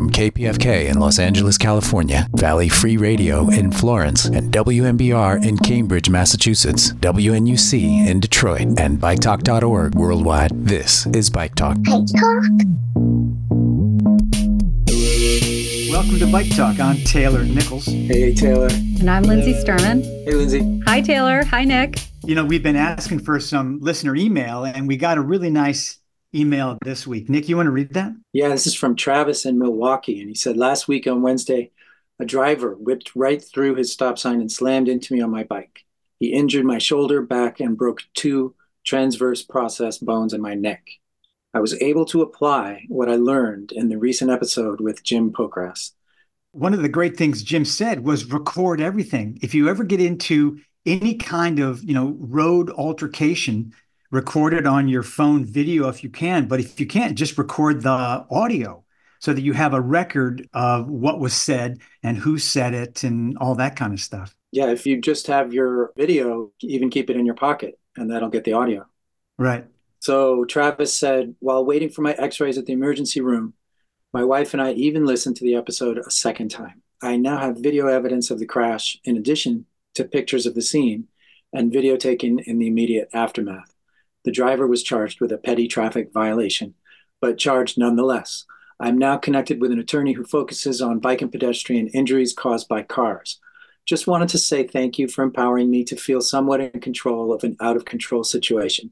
from KPFK in Los Angeles, California, Valley Free Radio in Florence, and WMBR in Cambridge, Massachusetts, WNUC in Detroit, and BikeTalk.org worldwide. This is Bike Talk. Bike Talk. Welcome to Bike Talk. I'm Taylor Nichols. Hey, Taylor. And I'm Lindsay Sturman. Hey, Lindsay. Hi, Taylor. Hi, Nick. You know, we've been asking for some listener email, and we got a really nice email this week. Nick, you want to read that? Yeah, this is from Travis in Milwaukee. And he said, Last week on Wednesday, a driver whipped right through his stop sign and slammed into me on my bike. He injured my shoulder, back, and broke two transverse process bones in my neck. I was able to apply what I learned in the recent episode with Jim Pocrass. One of the great things Jim said was record everything. If you ever get into any kind of, you know, road altercation, record it on your phone video if you can. But if you can't, just record the audio so that you have a record of what was said and who said it and all that kind of stuff. Yeah, if you just have your video, even keep it in your pocket and that'll get the audio. Right. So Travis said, while waiting for my x rays at the emergency room, my wife and I even listened to the episode a second time. I now have video evidence of the crash in addition to pictures of the scene and video taken in the immediate aftermath. The driver was charged with a petty traffic violation, but charged nonetheless. I'm now connected with an attorney who focuses on bike and pedestrian injuries caused by cars. Just wanted to say thank you for empowering me to feel somewhat in control of an out of control situation.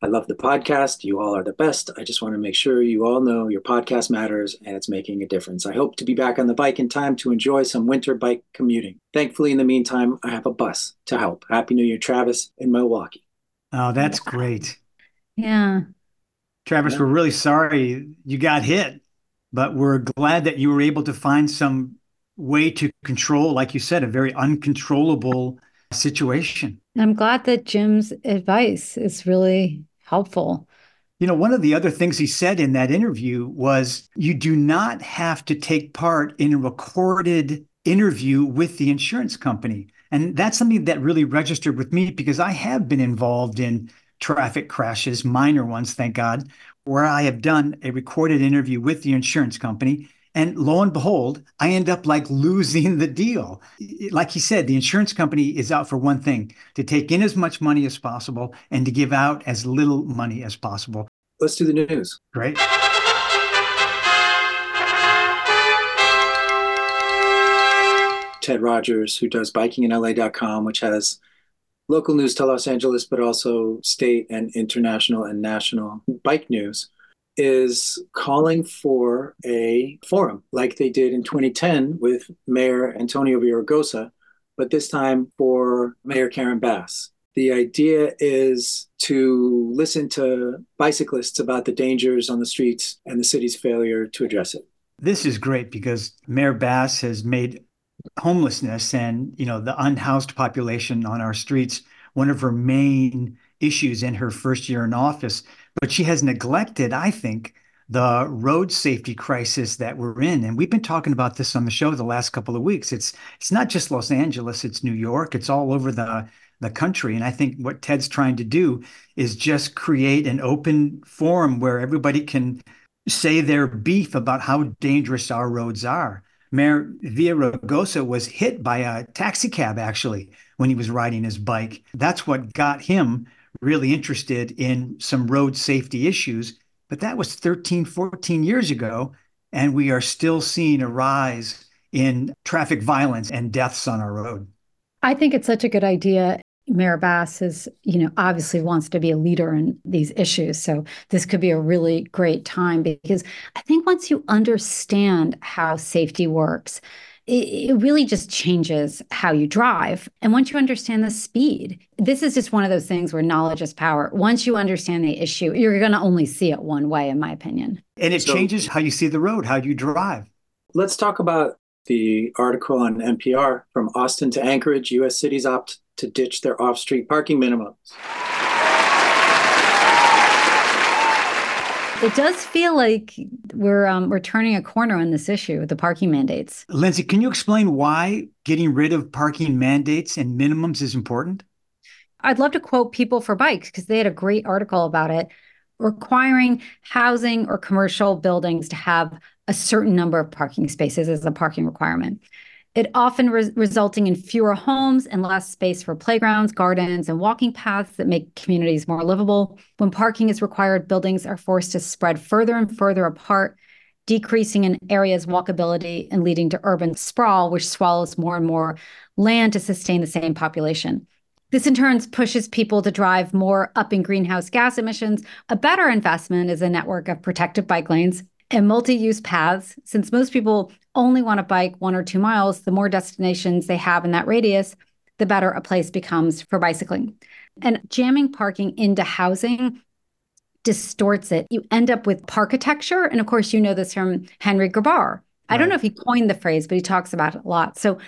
I love the podcast. You all are the best. I just want to make sure you all know your podcast matters and it's making a difference. I hope to be back on the bike in time to enjoy some winter bike commuting. Thankfully, in the meantime, I have a bus to help. Happy New Year, Travis, in Milwaukee. Oh, that's great. Yeah. Travis, Yeah. we're really sorry you got hit, but we're glad that you were able to find some way to control, like you said, a very uncontrollable situation. I'm glad that Jim's advice is really helpful. You know, one of the other things he said in that interview was you do not have to take part in a recorded interview with the insurance company. And that's something that really registered with me because I have been involved in traffic crashes, minor ones, thank God, where I have done a recorded interview with the insurance company. And lo and behold, I end up like losing the deal. Like he said, the insurance company is out for one thing to take in as much money as possible and to give out as little money as possible. Let's do the news. Great. Ted Rogers, who does bikinginla.com, which has local news to Los Angeles, but also state and international and national bike news, is calling for a forum like they did in 2010 with Mayor Antonio Villaraigosa, but this time for Mayor Karen Bass. The idea is to listen to bicyclists about the dangers on the streets and the city's failure to address it. This is great because Mayor Bass has made homelessness and you know the unhoused population on our streets one of her main issues in her first year in office. But she has neglected i think the road safety crisis that we're in. And we've been talking about this on the show the last couple of weeks. It's it's not just los angeles it's new york it's all over the the country. And i think what ted's trying to do is just create an open forum where everybody can say their beef about how dangerous our roads are Mayor Villaraigosa was hit by a taxi cab actually when he was riding his bike. That's what got him really interested in some road safety issues. But that was 13, 14 years ago. And we are still seeing a rise in traffic violence and deaths on our road. I think it's such a good idea. Mayor Bass is, you know, obviously wants to be a leader in these issues. So this could be a really great time because I think once you understand how safety works, it, it really just changes how you drive. And once you understand the speed, this is just one of those things where knowledge is power. Once you understand the issue, you're going to only see it one way, in my opinion. And it So- changes how you see the road, how you drive. Let's talk about the article on NPR from Austin to Anchorage, U.S. cities opt to ditch their off street parking minimums. It does feel like we're um, we're turning a corner on this issue with the parking mandates. Lindsay, can you explain why getting rid of parking mandates and minimums is important? I'd love to quote People for Bikes because they had a great article about it. requiring housing or commercial buildings to have a certain number of parking spaces as a parking requirement. It often re- resulting in fewer homes and less space for playgrounds, gardens, and walking paths that make communities more livable. When parking is required, buildings are forced to spread further and further apart, decreasing an area's walkability and leading to urban sprawl, which swallows more and more land to sustain the same population. This in turn pushes people to drive more up in greenhouse gas emissions. A better investment is a network of protected bike lanes and multi use paths. Since most people only want to bike one or two miles, the more destinations they have in that radius, the better a place becomes for bicycling. And jamming parking into housing distorts it. You end up with architecture. And of course, you know this from Henry Grabar. Right. I don't know if he coined the phrase, but he talks about it a lot. So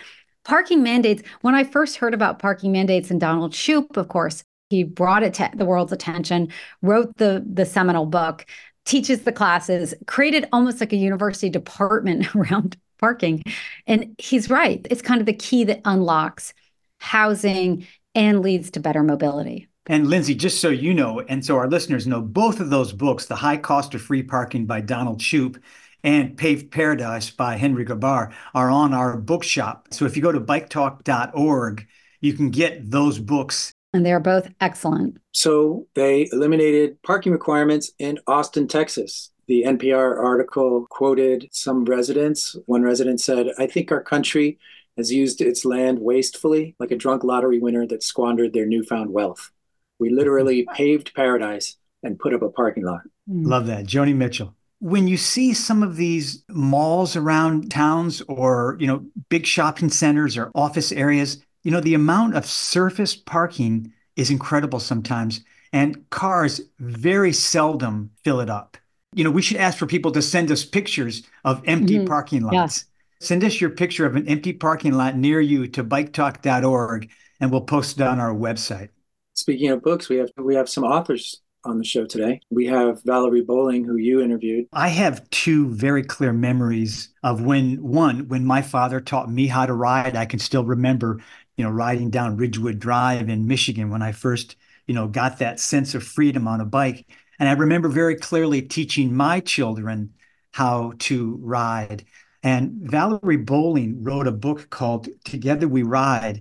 parking mandates, when I first heard about parking mandates and Donald Shoup, of course, he brought it to the world's attention, wrote the, the seminal book, teaches the classes, created almost like a university department around parking. And he's right. It's kind of the key that unlocks housing and leads to better mobility. And Lindsay, just so you know, and so our listeners know, both of those books, The High Cost of Free Parking by Donald Shoup and Paved Paradise by Henry Grabar are on our bookshop. So if you go to biketalk.org, you can get those books. And they're both excellent. So they eliminated parking requirements in Austin, Texas. The NPR article quoted some residents. One resident said, I think our country has used its land wastefully, like a drunk lottery winner that squandered their newfound wealth. We literally paved paradise and put up a parking lot. Hmm. Love that. Joni Mitchell when you see some of these malls around towns or you know big shopping centers or office areas you know the amount of surface parking is incredible sometimes and cars very seldom fill it up you know we should ask for people to send us pictures of empty mm-hmm. parking lots yeah. send us your picture of an empty parking lot near you to biketalk.org and we'll post it on our website speaking of books we have we have some authors on the show today. We have Valerie Bolling, who you interviewed. I have two very clear memories of when one, when my father taught me how to ride. I can still remember, you know, riding down Ridgewood Drive in Michigan when I first, you know, got that sense of freedom on a bike. And I remember very clearly teaching my children how to ride. And Valerie Bolling wrote a book called Together We Ride,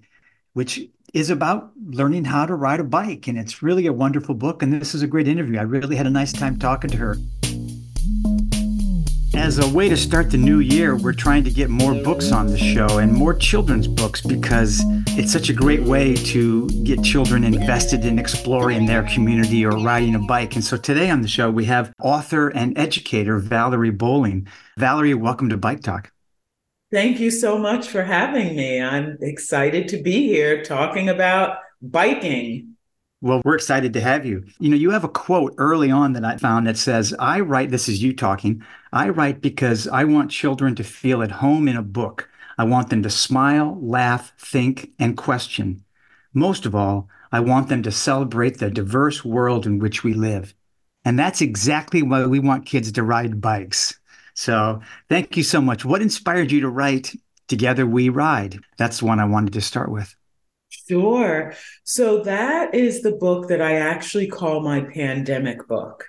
which is about learning how to ride a bike. And it's really a wonderful book. And this is a great interview. I really had a nice time talking to her. As a way to start the new year, we're trying to get more books on the show and more children's books because it's such a great way to get children invested in exploring their community or riding a bike. And so today on the show, we have author and educator Valerie Bolling. Valerie, welcome to Bike Talk. Thank you so much for having me. I'm excited to be here talking about biking. Well, we're excited to have you. You know, you have a quote early on that I found that says, I write, this is you talking, I write because I want children to feel at home in a book. I want them to smile, laugh, think, and question. Most of all, I want them to celebrate the diverse world in which we live. And that's exactly why we want kids to ride bikes. So thank you so much. What inspired you to write Together We Ride? That's the one I wanted to start with. Sure. So that is the book that I actually call my pandemic book.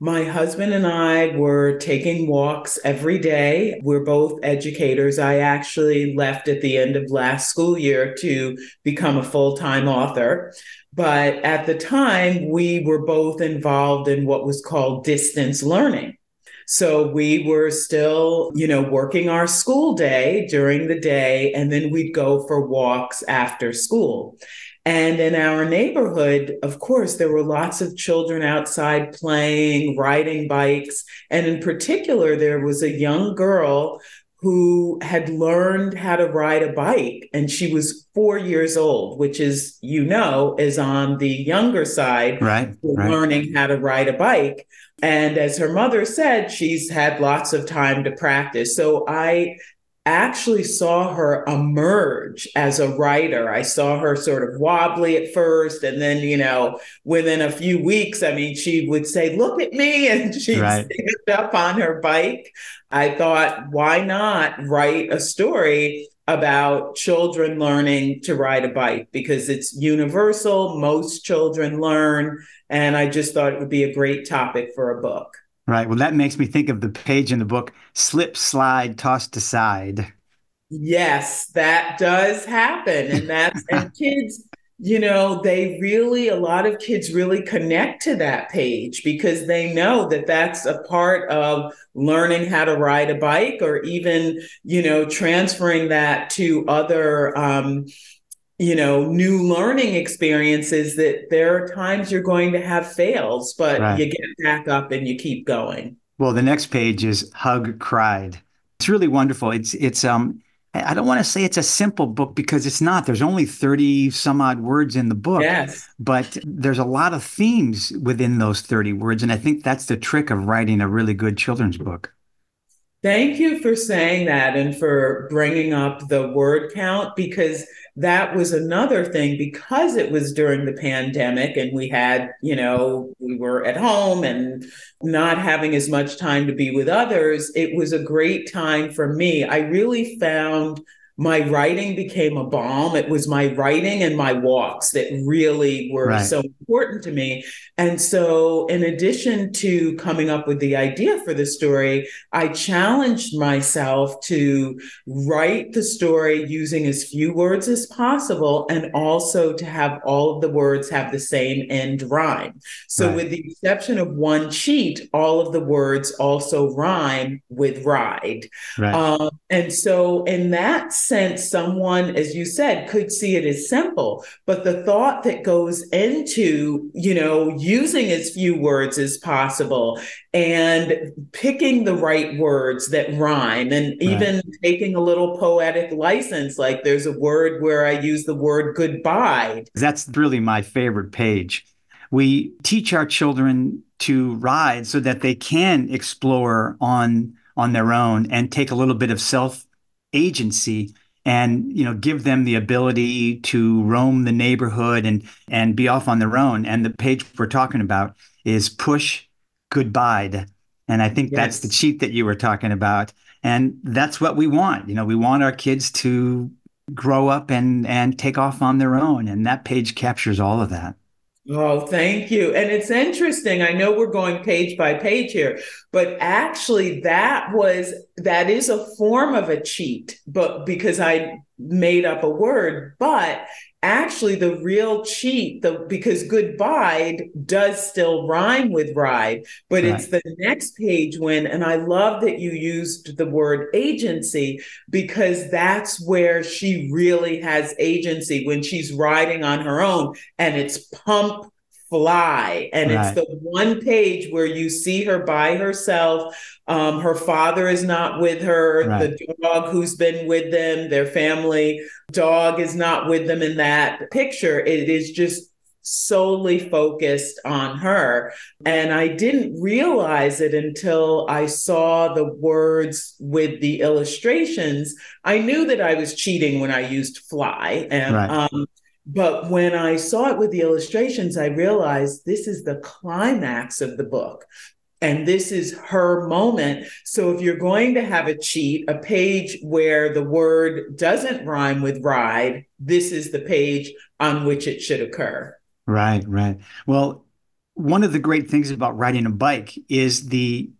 My husband and I were taking walks every day. We're both educators. I actually left at the end of last school year to become a full time author. But at the time, we were both involved in what was called distance learning. So we were still, you know, working our school day during the day, and then we'd go for walks after school. And in our neighborhood, of course, there were lots of children outside playing, riding bikes. And in particular, there was a young girl who had learned how to ride a bike and she was four years old which is you know is on the younger side right, right. learning how to ride a bike and as her mother said she's had lots of time to practice so i actually saw her emerge as a writer. I saw her sort of wobbly at first, and then, you know, within a few weeks, I mean, she would say, Look at me, and she'd right. stand up on her bike. I thought, why not write a story about children learning to ride a bike because it's universal. Most children learn. And I just thought it would be a great topic for a book. Right. Well, that makes me think of the page in the book slip, slide, tossed aside. Yes, that does happen. And that's, and kids, you know, they really, a lot of kids really connect to that page because they know that that's a part of learning how to ride a bike or even, you know, transferring that to other, um, you know, new learning experiences that there are times you're going to have fails, but right. you get back up and you keep going. Well, the next page is hug cried. It's really wonderful. It's it's um I don't want to say it's a simple book because it's not. There's only 30 some odd words in the book. Yes. But there's a lot of themes within those 30 words. And I think that's the trick of writing a really good children's book. Thank you for saying that and for bringing up the word count because that was another thing because it was during the pandemic and we had, you know, we were at home and not having as much time to be with others. It was a great time for me. I really found my writing became a balm. It was my writing and my walks that really were right. so important to me. And so, in addition to coming up with the idea for the story, I challenged myself to write the story using as few words as possible and also to have all of the words have the same end rhyme. So, right. with the exception of one cheat, all of the words also rhyme with ride. Right. Um, and so, in that sense, someone, as you said, could see it as simple, but the thought that goes into, you know, using as few words as possible and picking the right words that rhyme and even right. taking a little poetic license. Like there's a word where I use the word goodbye. That's really my favorite page. We teach our children to ride so that they can explore on on their own and take a little bit of self agency and you know give them the ability to roam the neighborhood and and be off on their own. And the page we're talking about is push goodbye. And i think yes. that's the cheat that you were talking about. And that's what we want. You know we want our kids to grow up and and take off on their own. And that page captures all of that Oh, thank you. And it's interesting. I know we're going page by page here, but actually that was that is a form of a cheat, but because I made up a word, but actually the real cheat the because goodbye does still rhyme with ride but right. it's the next page when and i love that you used the word agency because that's where she really has agency when she's riding on her own and it's pump fly. And right. it's the one page where you see her by herself. Um, her father is not with her. Right. The dog who's been with them, their family dog is not with them in that picture. It is just solely focused on her. And I didn't realize it until I saw the words with the illustrations. I knew that I was cheating when I used fly. And right. um, but when I saw it with the illustrations, I realized this is the climax of the book. And this is her moment. So if you're going to have a cheat, a page where the word doesn't rhyme with ride, this is the page on which it should occur. Right, right. Well, one of the great things about riding a bike is the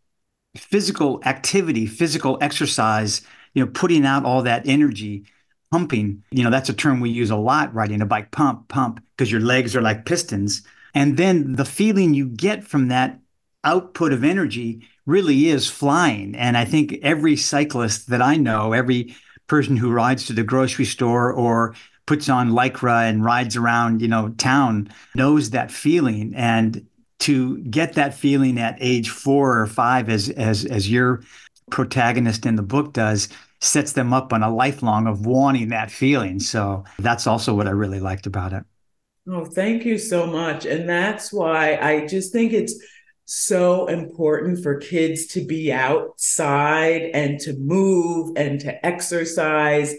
physical activity, physical exercise, you know, putting out all that energy pumping. You know, that's a term we use a lot riding a bike pump, pump, because your legs are like pistons. And then the feeling you get from that output of energy really is flying. And I think every cyclist that I know, every person who rides to the grocery store or puts on lycra and rides around, you know, town knows that feeling. And to get that feeling at age four or five, as as as your protagonist in the book does, sets them up on a lifelong of wanting that feeling. So that's also what I really liked about it. Oh, thank you so much. And that's why I just think it's so important for kids to be outside and to move and to exercise.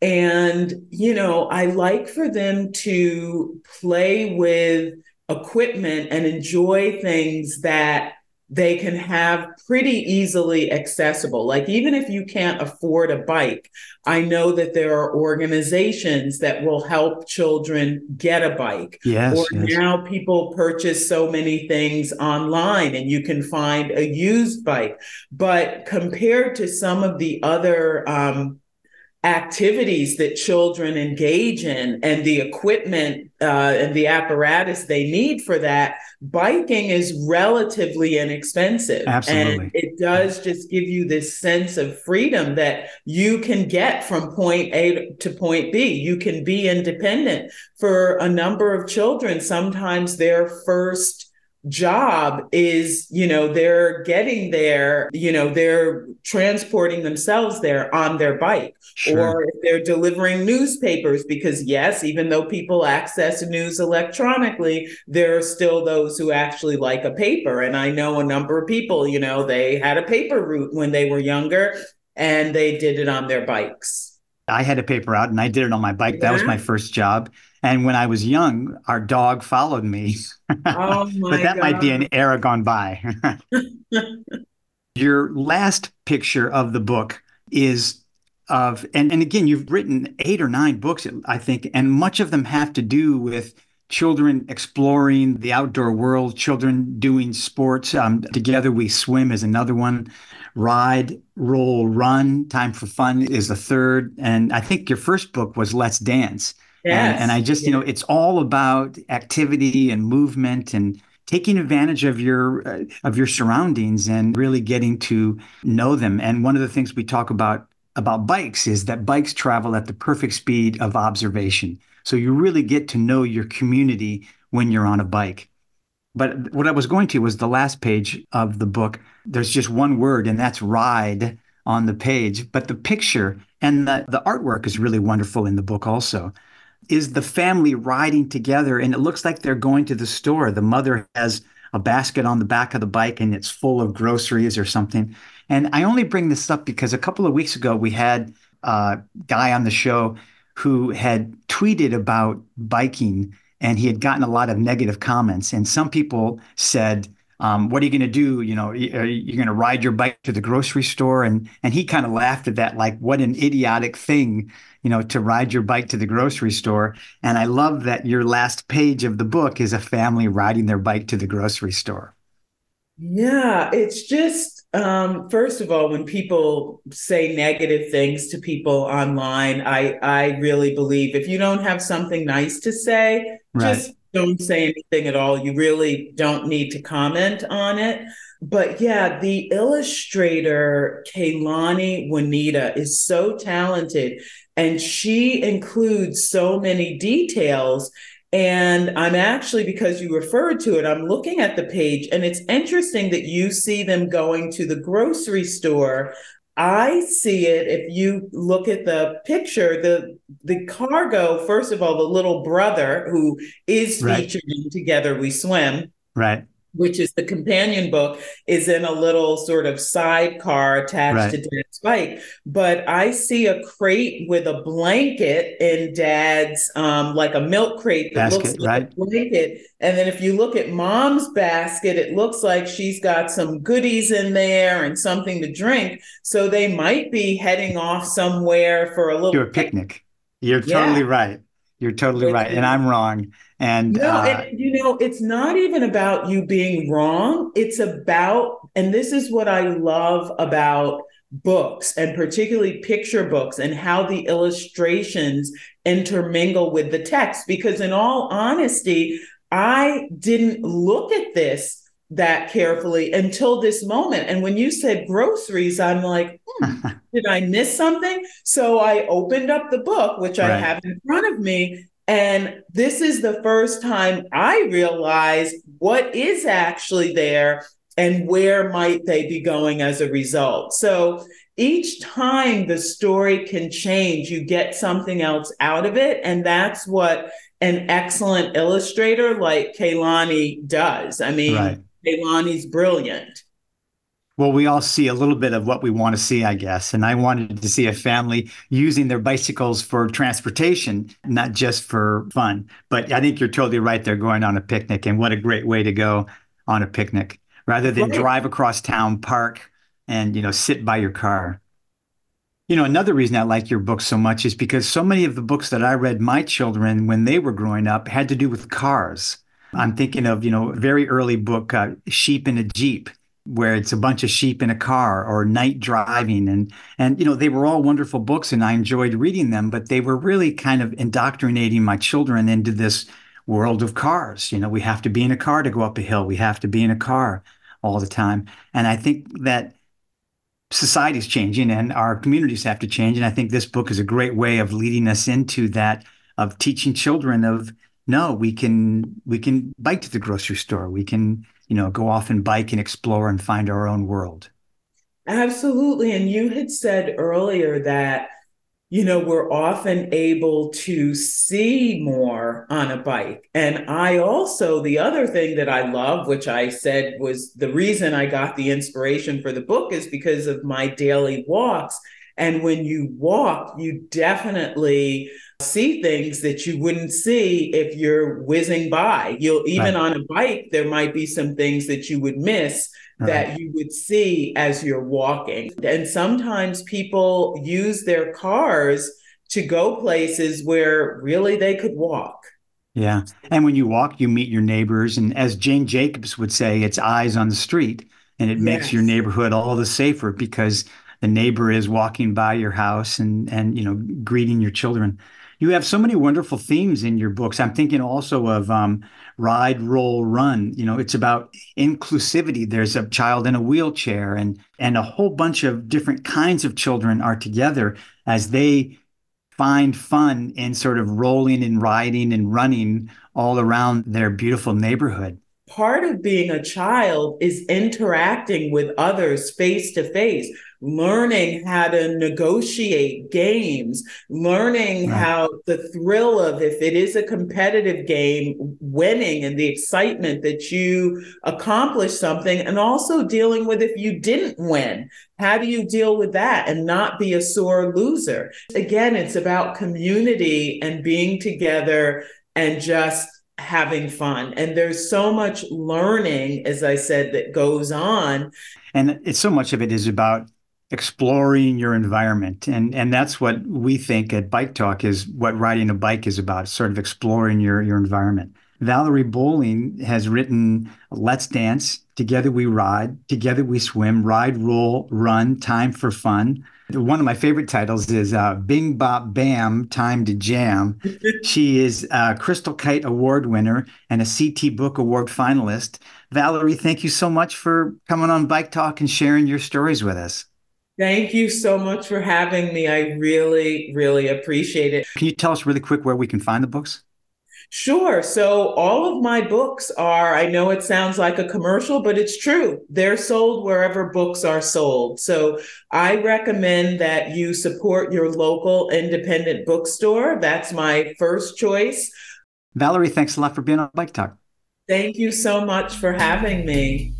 And, you know, I like for them to play with equipment and enjoy things that they can have pretty easily accessible. Like, even if you can't afford a bike, I know that there are organizations that will help children get a bike. Yes. Or yes. now people purchase so many things online and you can find a used bike. But compared to some of the other, um, activities that children engage in and the equipment uh, and the apparatus they need for that, biking is relatively inexpensive. Absolutely. And it does just give you this sense of freedom that you can get from point A to point B. You can be independent. For a number of children, sometimes their first job is you know they're getting there you know they're transporting themselves there on their bike Sure. or if they're delivering newspapers because yes even though people access news electronically there are still those who actually like a paper and i know a number of people you know they had a paper route when they were younger and they did it on their bikes I had a paper out and I did it on my bike. That was my first job. And when I was young, our dog followed me. oh my but that might be an era gone by. Your last picture of the book is of, and, and again, you've written eight or nine books, I think, and much of them have to do with children exploring the outdoor world, children doing sports. Um, Together We Swim is another one. Ride, Roll, Run, Time for Fun is the third. And I think your first book was Let's Dance. Yes. And, and I just, you know, it's all about activity and movement and taking advantage of your uh, of your surroundings and really getting to know them. And one of the things we talk about about bikes is that bikes travel at the perfect speed of observation. So you really get to know your community when you're on a bike. But what I was going to was the last page of the book. There's just one word, and that's ride on the page. But the picture and the, the artwork is really wonderful in the book also. Is the family riding together, and it looks like they're going to the store. The mother has a basket on the back of the bike, and it's full of groceries or something. And I only bring this up because a couple of weeks ago we had a guy on the show who had tweeted about biking and he had gotten a lot of negative comments. And some people said, um, "What are you going to do? You know, you're you going to ride your bike to the grocery store?" And and he kind of laughed at that, like, "What an idiotic thing, you know, to ride your bike to the grocery store." And I love that your last page of the book is a family riding their bike to the grocery store. Yeah, it's just um, first of all, when people say negative things to people online, I I really believe if you don't have something nice to say, Right. just don't say anything at all. You really don't need to comment on it. But yeah, the illustrator Kaylani Juanita is so talented and she includes so many details. And I'm actually, because you referred to it, I'm looking at the page and it's interesting that you see them going to the grocery store. I see it if you look at the picture, the the cargo, first of all, the little brother who is Right. featured in Together We Swim, Right. Which is the companion book, is in a little sort of sidecar attached Right. to Dad's bike. But I see a crate with a blanket in Dad's, um, like a milk crate that looks Basket, like right. a blanket. And then if you look at Mom's basket, it looks like she's got some goodies in there and something to drink. So they might be heading off somewhere for a little To a picnic. You're Yeah. totally right. You're totally right, and I'm wrong. And No, uh, and you know, it's not even about you being wrong. It's about, and this is what I love about books and particularly picture books and how the illustrations intermingle with the text. Because, in all honesty, I didn't look at this that carefully until this moment. And when you said groceries, I'm like, hmm, did I miss something? So I opened up the book, which I have in front of me. And this is the first time I realized what is actually there and where might they be going as a result. So each time the story can change, you get something else out of it. And that's what an excellent illustrator like Kaylani does. I mean, Right. Kaylani's brilliant. Well, we all see a little bit of what we want to see, I guess. And I wanted to see a family using their bicycles for transportation, not just for fun. But I think you're totally right. They're going on a picnic, and what a great way to go on a picnic. rather than right. drive across town, park, and you know sit by your car. You know, another reason I like your book so much is because so many of the books that I read my children when they were growing up had to do with cars. I'm thinking of, you know, a very early book, uh, Sheep in a Jeep, where it's a bunch of sheep in a car or night driving and and you know they were all wonderful books and I enjoyed reading them but they were really kind of indoctrinating my children into this world of cars you know we have to be in a car to go up a hill we have to be in a car all the time and I think that society's changing and our communities have to change. And I think this book is a great way of leading us into that, of teaching children of no, we can we can bike to the grocery store. We can, you know, go off and bike and explore and find our own world. Absolutely. And you had said earlier that you know, we're often able to see more on a bike. And I also, the other thing that I love, which I said was the reason I got the inspiration for the book, is because of my daily walks. And when you walk, you definitely see things that you wouldn't see if you're whizzing by. You'll even right. on a bike, there might be some things that you would miss uh-huh. that you would see as you're walking. And sometimes people use their cars to go places where really they could walk. Yeah. And when you walk, you meet your neighbors. And as Jane Jacobs would say, it's eyes on the street. And it yes. makes your neighborhood all the safer because the neighbor is walking by your house and, and you know, greeting your children. You have so many wonderful themes in your books. I'm thinking also of um, Ride, Roll, Run. You know, it's about inclusivity. There's a child in a wheelchair, and and a whole bunch of different kinds of children are together as they find fun in sort of rolling and riding and running all around their beautiful neighborhood part of being a child is interacting with others face to face learning how to negotiate games, learning right. how the thrill of if it is a competitive game, winning and the excitement that you accomplish something, and also dealing with if you didn't win. How do you deal with that and not be a sore loser? Again, it's about community and being together and just having fun. And there's so much learning, as I said, that goes on. And it's so much of it is about exploring your environment and and that's what we think at bike talk is what riding a bike is about sort of exploring your your environment valerie bolling has written let's dance together we ride together we swim ride roll run time for fun one of my favorite titles is uh, Bing Bop Bam Time to Jam. she is a Crystal Kite Award winner and a CT Book Award finalist. Valerie, thank you so much for coming on Bike Talk and sharing your stories with us. Thank you so much for having me. I really, really appreciate it. Can you tell us really quick where we can find the books? Sure. So, all of my books are, I know it sounds like a commercial, but it's true. They're sold wherever books are sold. So, I recommend that you support your local independent bookstore. That's my first choice. Valerie, thanks a lot for being on Bike Talk. Thank you so much for having me.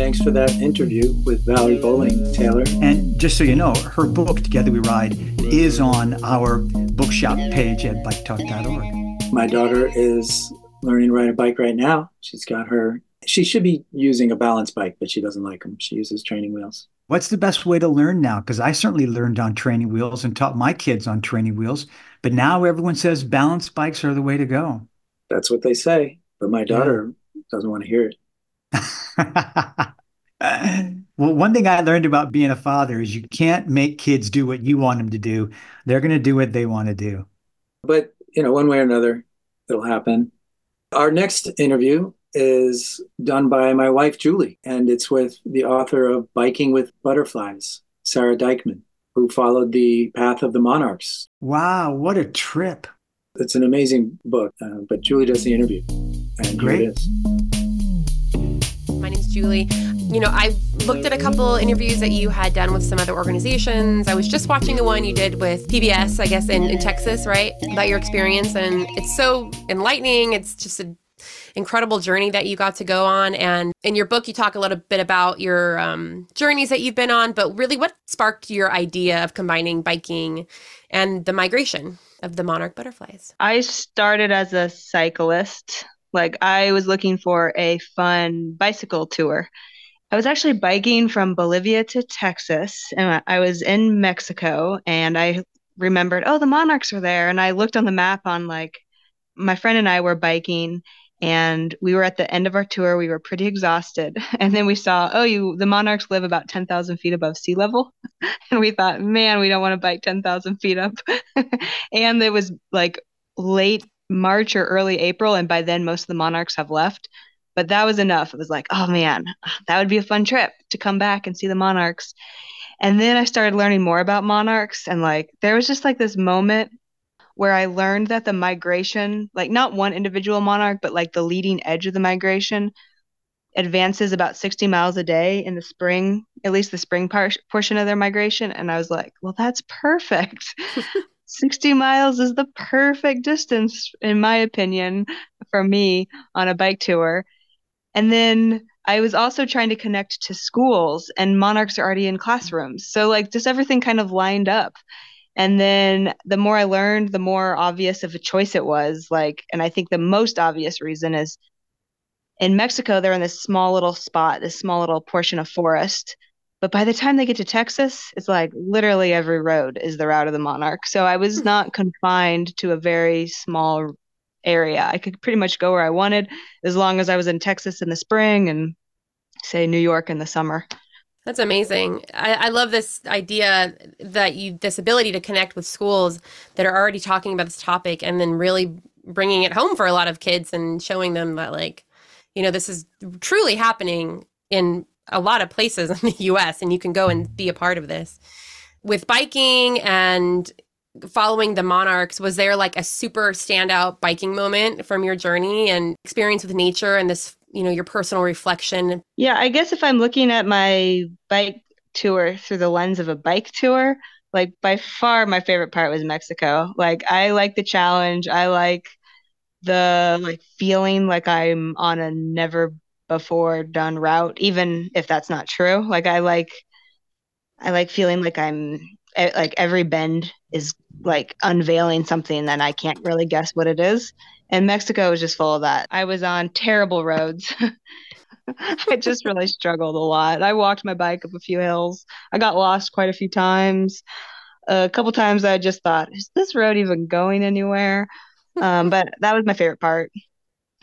Thanks for that interview with Valerie Bolling, Taylor. And just so you know, her book, Together We Ride, is on our bookshop page at biketalk.org. My daughter is learning to ride a bike right now. She's got her, she should be using a balance bike, but she doesn't like them. She uses training wheels. What's the best way to learn now? Because I certainly learned on training wheels and taught my kids on training wheels. But now everyone says balance bikes are the way to go. That's what they say. But my daughter yeah. doesn't want to hear it. well, one thing I learned about being a father is you can't make kids do what you want them to do. They're going to do what they want to do. But, you know, one way or another, it'll happen. Our next interview is done by my wife, Julie, and it's with the author of Biking with Butterflies, Sara Dykman, who followed the path of the monarchs. Wow, what a trip! It's an amazing book, uh, but Julie does the interview. And Great. Julie. You know, I looked at a couple interviews that you had done with some other organizations. I was just watching the one you did with PBS, I guess, in, in Texas, right? About your experience. And it's so enlightening. It's just an incredible journey that you got to go on. And in your book, you talk a little bit about your um, journeys that you've been on, but really what sparked your idea of combining biking and the migration of the monarch butterflies? I started as a cyclist Like I was looking for a fun bicycle tour. I was actually biking from Bolivia to Texas, and I was in Mexico, and I remembered, oh, the monarchs are there, and I looked on the map on like my friend and I were biking, and we were at the end of our tour. We were pretty exhausted, and then we saw, oh, you the monarchs live about ten thousand feet above sea level, and we thought, man, we don't want to bike ten thousand feet up, and it was like late March or early April, and by then most of the monarchs have left. But that was enough. It was like, oh man, that would be a fun trip to come back and see the monarchs. And then I started learning more about monarchs, and like there was just like this moment where I learned that the migration, like not one individual monarch, but like the leading edge of the migration, advances about 60 miles a day in the spring, at least the spring par- portion of their migration. And I was like, well, that's perfect. 60 miles is the perfect distance, in my opinion, for me on a bike tour. And then I was also trying to connect to schools, and monarchs are already in classrooms. So, like, just everything kind of lined up. And then the more I learned, the more obvious of a choice it was. Like, and I think the most obvious reason is in Mexico, they're in this small little spot, this small little portion of forest but by the time they get to Texas, it's like literally every road is the route of the monarch. So I was hmm. not confined to a very small area. I could pretty much go where I wanted as long as I was in Texas in the spring and say New York in the summer. That's amazing. I, I, love this idea that you, this ability to connect with schools that are already talking about this topic and then really bringing it home for a lot of kids and showing them that, like, you know, this is truly happening in a lot of places in the US and you can go and be a part of this. With biking and following the monarchs, was there like a super standout biking moment from your journey and experience with nature and this, you know, your personal reflection? Yeah, I guess if I'm looking at my bike tour through the lens of a bike tour, like by far my favorite part was Mexico. Like I like the challenge. I like the like feeling like I'm on a never before done route even if that's not true. Like i like i like feeling like i'm like every bend is like unveiling something that i can't really guess what it is. And mexico was just full of that. I was on terrible roads. I just really struggled a lot. I walked my bike up a few hills. I got lost quite a few times. A couple times i just thought is this road even going anywhere? Um, but that was my favorite part.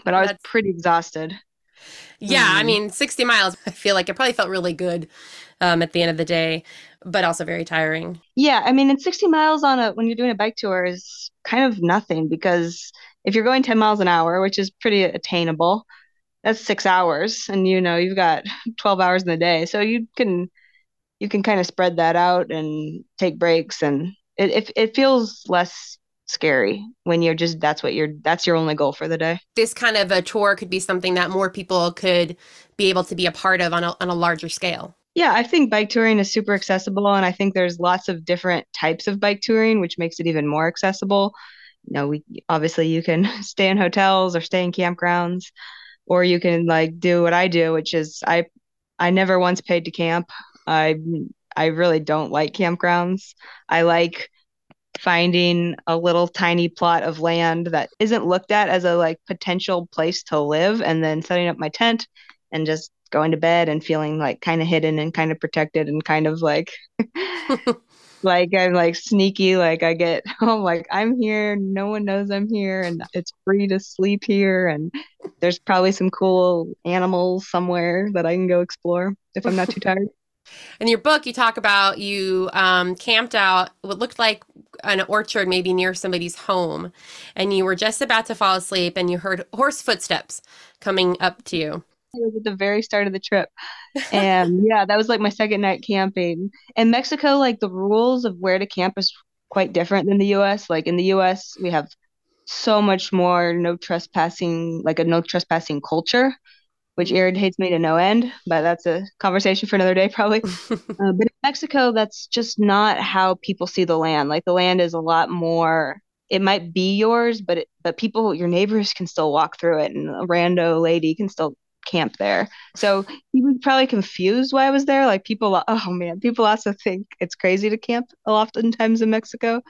But i was That's- pretty exhausted yeah, mm. I mm-hmm. mean, 60 miles, I feel like it probably felt really good um, at the end of the day, but also very tiring. Yeah, I mean, and 60 miles on a when you're doing a bike tour is kind of nothing because if you're going 10 miles an hour, which is pretty attainable, that's 6 hours and you know, you've got 12 hours in the day. So you can you can kind of spread that out and take breaks and it it, it feels less scary when you're just that's what you're that's your only goal for the day. This kind of a tour could be something that more people could be able to be a part of on a, on a larger scale. Yeah i think bike touring is super accessible and i think there's lots of different types of bike touring which makes it even more accessible. You know we obviously you can stay in hotels or stay in campgrounds or you can like do what i do which is i i never once paid to camp. I i really don't like campgrounds. I like finding a little tiny plot of land that isn't looked at as a like potential place to live and then setting up my tent and just going to bed and feeling like kind of hidden and kind of protected and kind of like like I'm like sneaky like I get home like I'm here no one knows I'm here and it's free to sleep here and there's probably some cool animals somewhere that I can go explore if I'm not too tired. In your book, you talk about you um, camped out what looked like an orchard, maybe near somebody's home, and you were just about to fall asleep, and you heard horse footsteps coming up to you. It was at the very start of the trip, and yeah, that was like my second night camping. In Mexico, like the rules of where to camp is quite different than the U.S. Like in the U.S., we have so much more no trespassing, like a no trespassing culture which irritates me to no end, but that's a conversation for another day, probably. uh, but in Mexico, that's just not how people see the land. Like the land is a lot more. It might be yours, but it, but people, your neighbors can still walk through it, and a rando lady can still camp there. So he was probably confused why I was there. Like people, oh man, people also think it's crazy to camp a lot oftentimes in Mexico.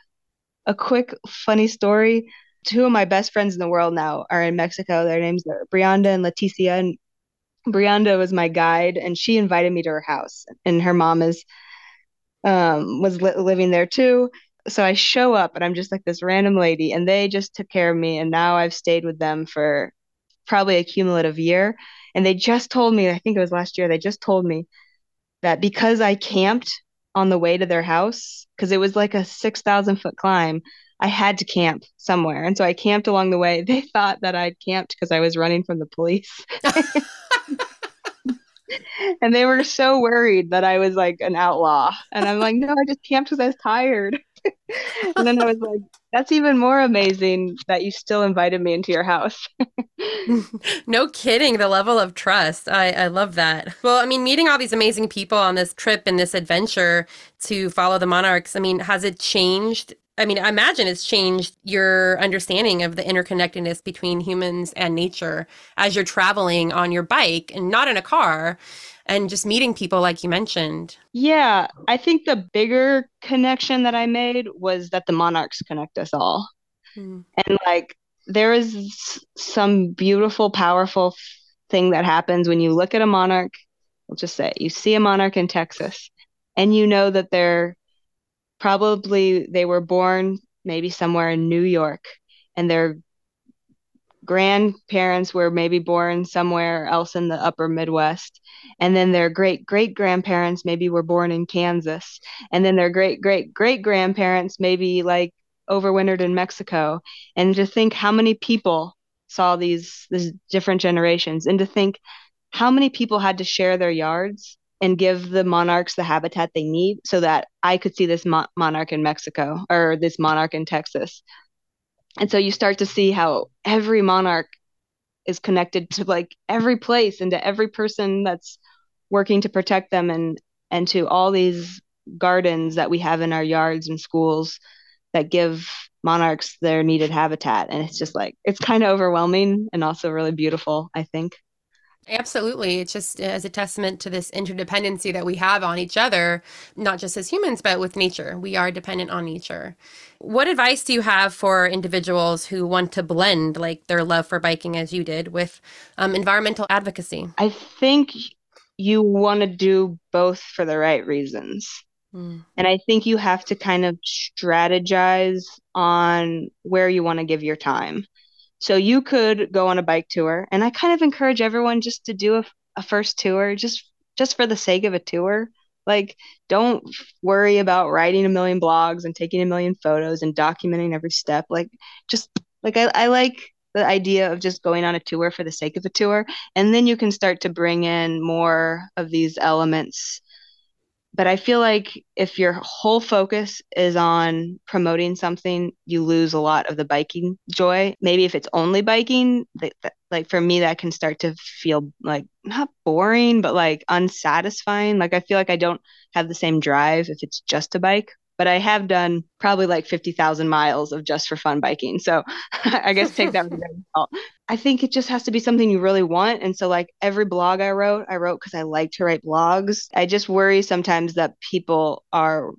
A quick funny story two of my best friends in the world now are in Mexico. Their names are Brianda and Leticia. And Brianda was my guide, and she invited me to her house. And her mom is um, was li- living there too. So I show up, and I'm just like this random lady, and they just took care of me. And now I've stayed with them for probably a cumulative year. And they just told me, I think it was last year, they just told me that because I camped on the way to their house, because it was like a 6,000 foot climb, I had to camp somewhere. And so I camped along the way. They thought that I'd camped because I was running from the police. and they were so worried that I was like an outlaw. And I'm like, no, I just camped because I was tired. and then I was like, that's even more amazing that you still invited me into your house. no kidding. The level of trust. I, I love that. Well, I mean, meeting all these amazing people on this trip and this adventure to follow the monarchs, I mean, has it changed I mean, I imagine it's changed your understanding of the interconnectedness between humans and nature as you're traveling on your bike and not in a car and just meeting people like you mentioned. Yeah, I think the bigger connection that I made was that the monarchs connect us all. Hmm. And like there is some beautiful, powerful thing that happens when you look at a monarch. We'll just say you see a monarch in Texas and you know that they're probably they were born maybe somewhere in New York and their grandparents were maybe born somewhere else in the upper Midwest. And then their great great grandparents maybe were born in Kansas. And then their great great great grandparents maybe like overwintered in Mexico. And to think how many people saw these these different generations and to think how many people had to share their yards and give the monarchs the habitat they need so that I could see this mo- monarch in Mexico or this monarch in Texas. And so you start to see how every monarch is connected to like every place and to every person that's working to protect them and and to all these gardens that we have in our yards and schools that give monarchs their needed habitat and it's just like it's kind of overwhelming and also really beautiful i think Absolutely. It's just as a testament to this interdependency that we have on each other, not just as humans, but with nature. We are dependent on nature. What advice do you have for individuals who want to blend like their love for biking as you did with um, environmental advocacy? I think you want to do both for the right reasons. Mm. And I think you have to kind of strategize on where you want to give your time. So you could go on a bike tour, and I kind of encourage everyone just to do a, a first tour, just just for the sake of a tour. Like, don't worry about writing a million blogs and taking a million photos and documenting every step. Like, just like I, I like the idea of just going on a tour for the sake of a tour, and then you can start to bring in more of these elements but I feel like if your whole focus is on promoting something, you lose a lot of the biking joy. Maybe if it's only biking, like for me, that can start to feel like not boring, but like unsatisfying. Like I feel like I don't have the same drive if it's just a bike but I have done probably like 50,000 miles of just for fun biking. So I guess take that with a I think it just has to be something you really want. And so, like every blog I wrote, I wrote because I like to write blogs. I just worry sometimes that people are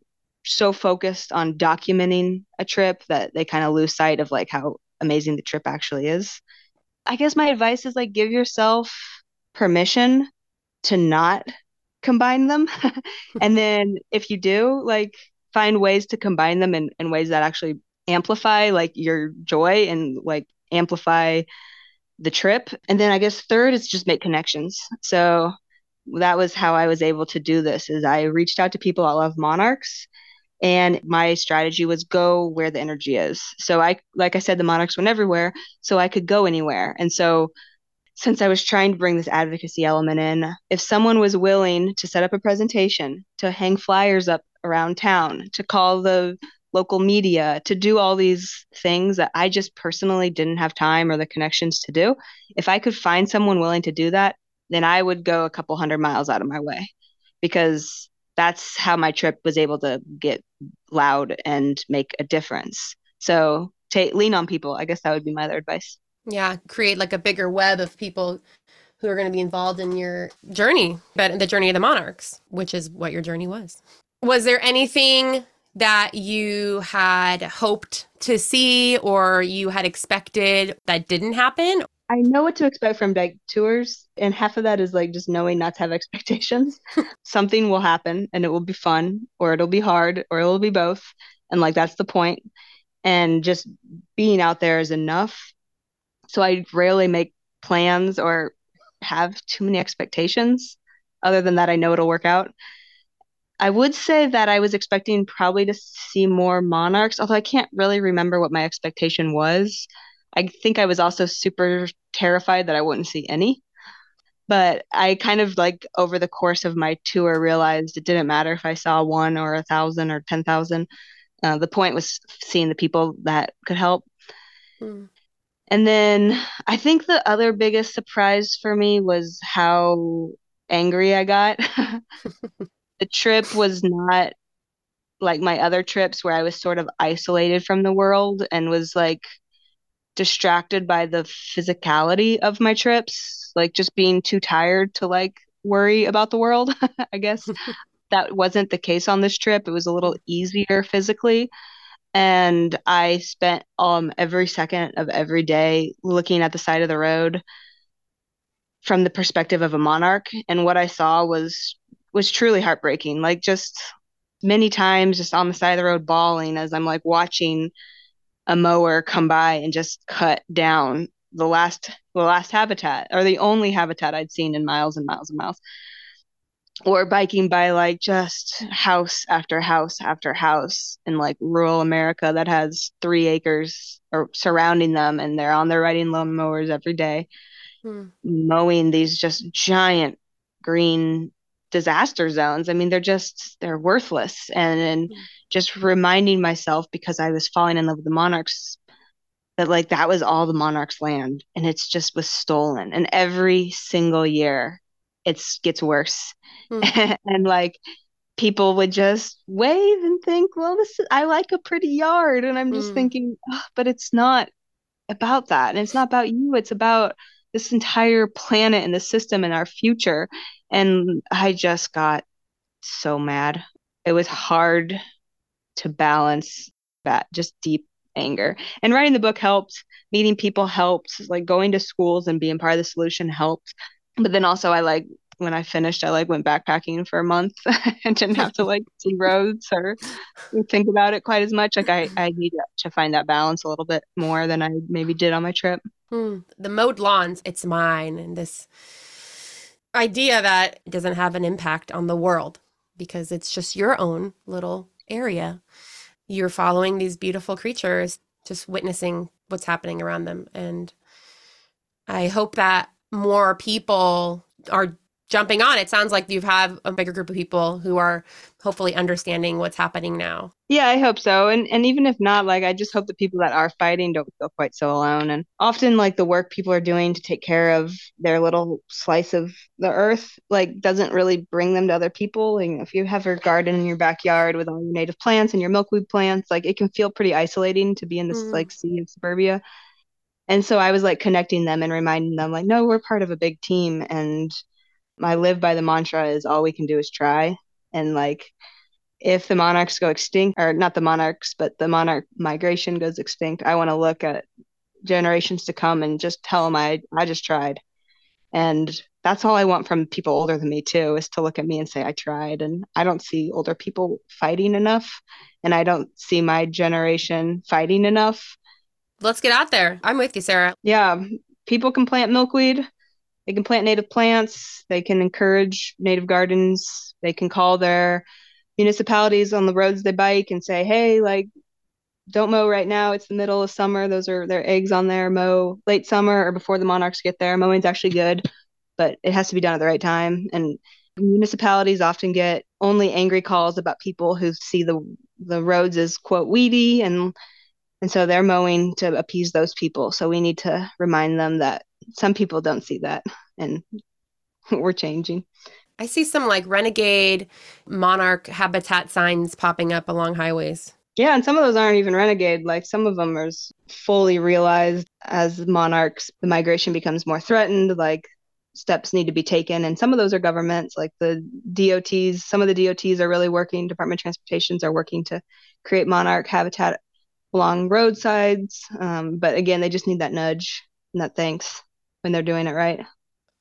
so focused on documenting a trip that they kind of lose sight of like how amazing the trip actually is. I guess my advice is like give yourself permission to not combine them. and then if you do, like find ways to combine them in, in ways that actually amplify like your joy and like amplify the trip. And then I guess third is just make connections. So that was how I was able to do this is I reached out to people I love monarchs and my strategy was go where the energy is. So I like I said the monarchs went everywhere, so I could go anywhere. And so since I was trying to bring this advocacy element in, if someone was willing to set up a presentation, to hang flyers up around town, to call the local media, to do all these things that I just personally didn't have time or the connections to do. If I could find someone willing to do that, then I would go a couple hundred miles out of my way because that's how my trip was able to get loud and make a difference. So take lean on people. I guess that would be my other advice. Yeah, create like a bigger web of people who are going to be involved in your journey, but the journey of the monarchs, which is what your journey was. Was there anything that you had hoped to see or you had expected that didn't happen? I know what to expect from bike tours, and half of that is like just knowing not to have expectations. Something will happen and it will be fun, or it'll be hard, or it'll be both. And like that's the point. And just being out there is enough. So I rarely make plans or have too many expectations. Other than that, I know it'll work out. I would say that I was expecting probably to see more monarchs, although I can't really remember what my expectation was. I think I was also super terrified that I wouldn't see any. But I kind of like over the course of my tour realized it didn't matter if I saw one or a thousand or 10,000. Uh, the point was seeing the people that could help. Mm. And then I think the other biggest surprise for me was how angry I got. the trip was not like my other trips where I was sort of isolated from the world and was like distracted by the physicality of my trips, like just being too tired to like worry about the world, I guess. that wasn't the case on this trip. It was a little easier physically. And I spent um every second of every day looking at the side of the road from the perspective of a monarch. And what I saw was was truly heartbreaking. Like just many times just on the side of the road bawling as I'm like watching a mower come by and just cut down the last the last habitat or the only habitat I'd seen in miles and miles and miles. Or biking by like just house after house after house in like rural America that has three acres or surrounding them and they're on their riding lawn mowers every day, hmm. mowing these just giant green disaster zones. I mean, they're just they're worthless. And, and mm-hmm. just reminding myself because I was falling in love with the monarchs that like that was all the monarchs' land, and it's just was stolen. And every single year, it gets worse. Mm-hmm. and like people would just wave and think, well, this is, I like a pretty yard, and I'm just mm. thinking, oh, but it's not about that, and it's not about you. It's about this entire planet and the system and our future and I just got so mad. It was hard to balance that just deep anger. And writing the book helped, meeting people helped, like going to schools and being part of the solution helped. But then also I like when I finished, I like went backpacking for a month and didn't have to like see roads or think about it quite as much. Like I, I need to find that balance a little bit more than I maybe did on my trip. Hmm. The mowed lawns, it's mine. And this idea that it doesn't have an impact on the world because it's just your own little area. You're following these beautiful creatures, just witnessing what's happening around them. And I hope that more people are jumping on. It sounds like you have a bigger group of people who are hopefully understanding what's happening now. Yeah, I hope so. And and even if not, like I just hope the people that are fighting don't feel quite so alone. And often like the work people are doing to take care of their little slice of the earth like doesn't really bring them to other people. And if you have a garden in your backyard with all your native plants and your milkweed plants, like it can feel pretty isolating to be in this mm. like sea of suburbia. And so I was like connecting them and reminding them like no, we're part of a big team and I live by the mantra is all we can do is try. And like, if the monarchs go extinct, or not the monarchs, but the monarch migration goes extinct, I want to look at generations to come and just tell them I, I just tried. And that's all I want from people older than me, too, is to look at me and say, I tried. And I don't see older people fighting enough. And I don't see my generation fighting enough. Let's get out there. I'm with you, Sara. Yeah. People can plant milkweed they can plant native plants. They can encourage native gardens. They can call their municipalities on the roads they bike and say hey like don't mow right now. It's the middle of summer. Those are their eggs on there. Mow late summer or before the monarchs get there. Mowing's actually good but it has to be done at the right time. And municipalities often get only angry calls about people who see the the roads as quote weedy and and so they're mowing to appease those people. So we need to remind them that some people don't see that and we're changing. I see some like renegade monarch habitat signs popping up along highways. Yeah, and some of those aren't even renegade. Like some of them are fully realized as monarchs, the migration becomes more threatened. Like steps need to be taken. And some of those are governments, like the DOTs. Some of the DOTs are really working, Department of Transportations are working to create monarch habitat along roadsides. Um, but again, they just need that nudge and that thanks when they're doing it right.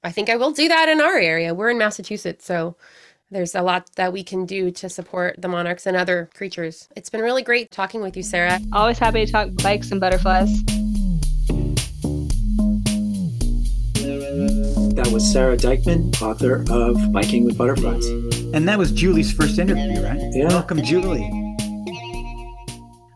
I think I will do that in our area. We're in Massachusetts, so there's a lot that we can do to support the monarchs and other creatures. It's been really great talking with you, Sara. Always happy to talk bikes and butterflies. That was Sara Dykman, author of Biking with Butterflies. And that was Julie's first interview, right? Yeah. Welcome, Julie.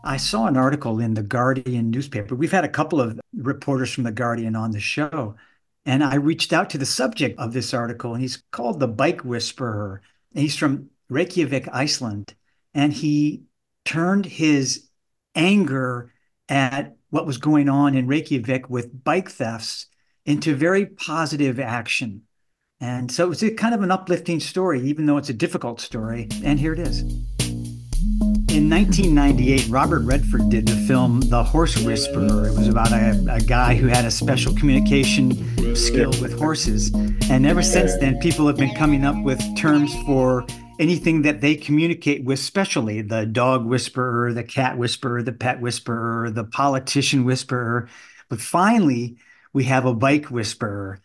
I saw an article in the Guardian newspaper. We've had a couple of reporters from the Guardian on the show. And I reached out to the subject of this article, and he's called the Bike Whisperer. And he's from Reykjavik, Iceland. And he turned his anger at what was going on in Reykjavik with bike thefts into very positive action. And so it's kind of an uplifting story, even though it's a difficult story. And here it is. In 1998, Robert Redford did the film The Horse Whisperer. It was about a, a guy who had a special communication skill with horses. And ever since then, people have been coming up with terms for anything that they communicate with specially the dog whisperer, the cat whisperer, the pet whisperer, the politician whisperer. But finally, we have a bike whisperer.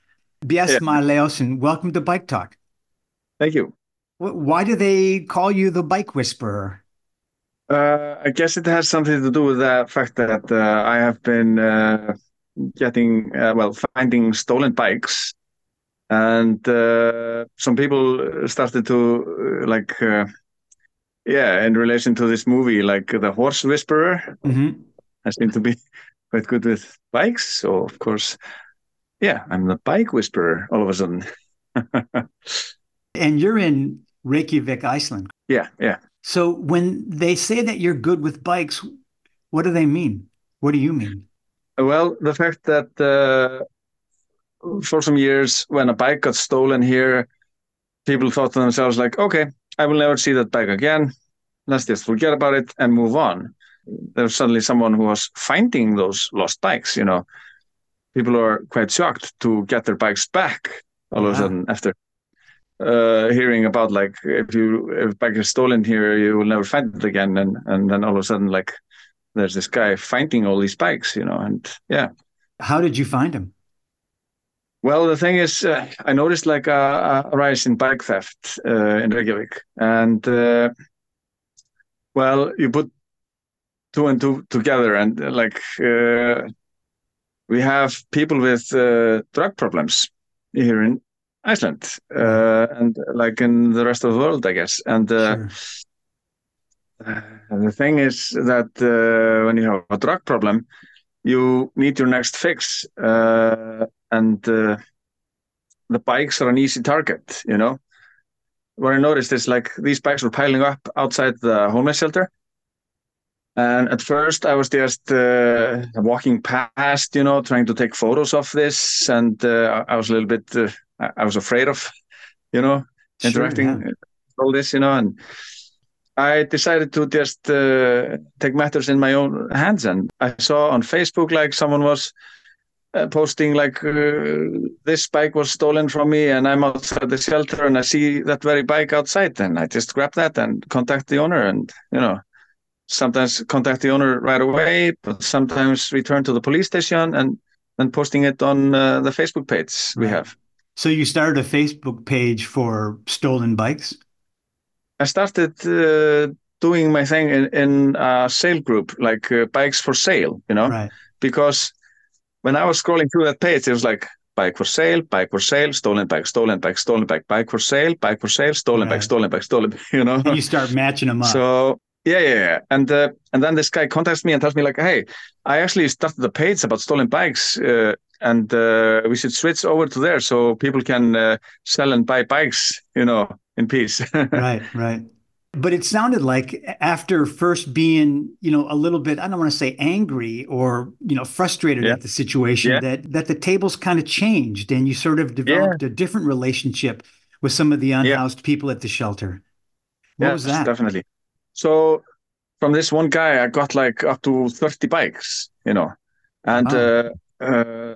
Bjartmar Leósson, and welcome to Bike Talk. Thank you. Why do they call you the bike whisperer? Uh, I guess it has something to do with the fact that uh, I have been uh, getting, uh, well, finding stolen bikes. And uh, some people started to, uh, like, uh, yeah, in relation to this movie, like The Horse Whisperer, Mhm. I seem to be quite good with bikes. So, of course, yeah, I'm the bike whisperer all of a sudden. And you're in Reykjavik, Iceland. Yeah, yeah. So when they say that you're good with bikes, what do they mean? What do you mean? Well, the fact that uh, for some years, when a bike got stolen here, people thought to themselves, like, okay, I will never see that bike again. Let's just forget about it and move on. There's suddenly someone who was finding those lost bikes. You know, people are quite shocked to get their bikes back all of a sudden after uh, hearing about like if you if a bike is stolen here, you will never find it again, and and then all of a sudden like there's this guy finding all these bikes, you know, and yeah. How did you find him? Well, the thing is, uh, I noticed like a, a rise in bike theft uh, in Reykjavik, and uh, well, you put two and two together, and uh, like uh, we have people with uh, drug problems here in Iceland, uh, and like in the rest of the world, I guess. And uh, Sure. uh, the thing is that uh, when you have a drug problem, you need your next fix, uh, and uh, the bikes are an easy target. You know, what I noticed is like these bikes were piling up outside the homeless shelter, and at first I was just walking past, you know, trying to take photos of this, and I was a little bit, I I was afraid of, you know, Sure, interacting yeah. all this, you know, and I decided to just uh, take matters in my own hands. And I saw on Facebook like someone was uh, posting like uh, this bike was stolen from me, and I'm outside the shelter, and I see that very bike outside. And I just grab that and contact the owner, and you know, sometimes contact the owner right away, but sometimes return to the police station and then posting it on uh, the Facebook page we have. So you started a Facebook page for stolen bikes? I started uh, doing my thing in, in a sale group, like uh, bikes for sale, you know, Right. because when I was scrolling through that page, it was like bike for sale, bike for sale, stolen bike, stolen bike, stolen bike, bike for sale, bike for sale, stolen bike, stolen bike, stolen, you know. And you start matching them up. So yeah, yeah, yeah. And uh, and then this guy contacts me and tells me like, hey, I actually started a page about stolen bikes, uh, and uh, we should switch over to there so people can uh, sell and buy bikes, you know, in peace. right, right. But it sounded like after first being, you know, a little bit, I don't want to say angry or, you know, frustrated Yeah. at the situation, Yeah. that that the tables kind of changed and you sort of developed a different relationship with some of the unhoused people at the shelter. What was that? Definitely. So from this one guy, I got like up to 30 bikes, you know, and uh, uh,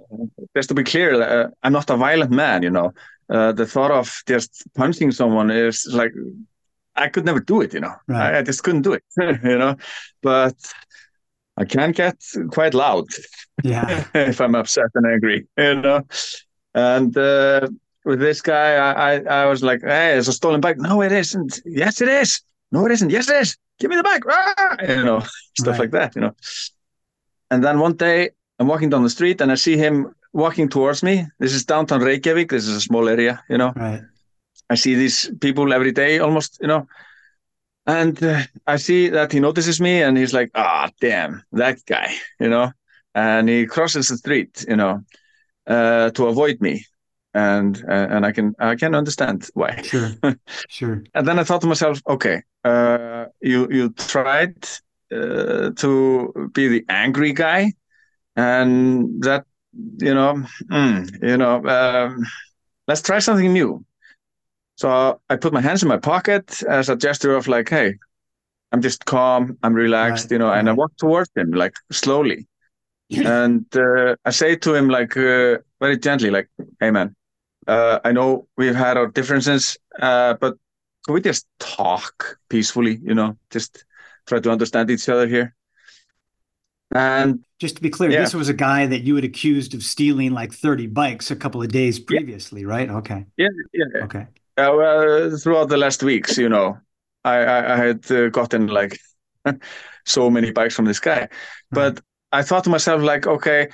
just to be clear, uh, I'm not a violent man. You know, uh, the thought of just punching someone is like I could never do it. You know, Right. I, I just couldn't do it. you know, but I can get quite loud Yeah. if I'm upset and angry. You know, and uh, with this guy, I, I I was like, hey, it's a stolen bike. No, it isn't. Yes, it is. No, it isn't. Yes, it is. Give me the bag. Ah! You know, stuff Right. like that. You know. And then one day, I'm walking down the street and I see him walking towards me. This is downtown Reykjavik. This is a small area, you know. Right. I see these people every day almost, you know. And uh, I see that he notices me and he's like, ah, damn, that guy, you know. And he crosses the street, you know, uh, to avoid me. And uh, and I can I can understand why. Sure. Sure. And then I thought to myself, okay, uh, you you tried uh, to be the angry guy, and that you know, mm, you know, um, let's try something new. So I put my hands in my pocket as a gesture of like, hey, I'm just calm, I'm relaxed, Right, you know, and I walk towards him like slowly, and uh, I say to him like uh, very gently, like, hey man, uh, I know we've had our differences, uh, but can we just talk peacefully? You know, just try to understand each other here. And Just to be clear, Yeah. this was a guy that you had accused of stealing like 30 bikes a couple of days previously, right? Okay. yeah, yeah, Okay. uh, well, throughout the last weeks, you know, I I, I had uh, gotten like so many bikes from this guy, but I thought to myself like, okay,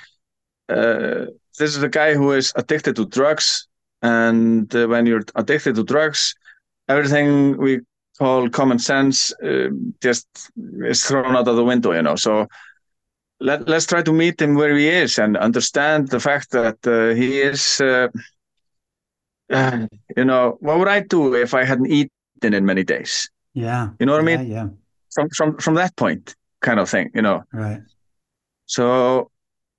uh, this is a guy who is addicted to drugs, and uh, when you're addicted to drugs, everything we call common sense uh, just is thrown out of the window, you know. So let let's try to meet him where he is and understand the fact that uh, he is. Uh, you know, what would I do if I hadn't eaten in many days? Yeah. You know what I Yeah, mean? yeah. From from from that point, kind of thing. You know, Right. so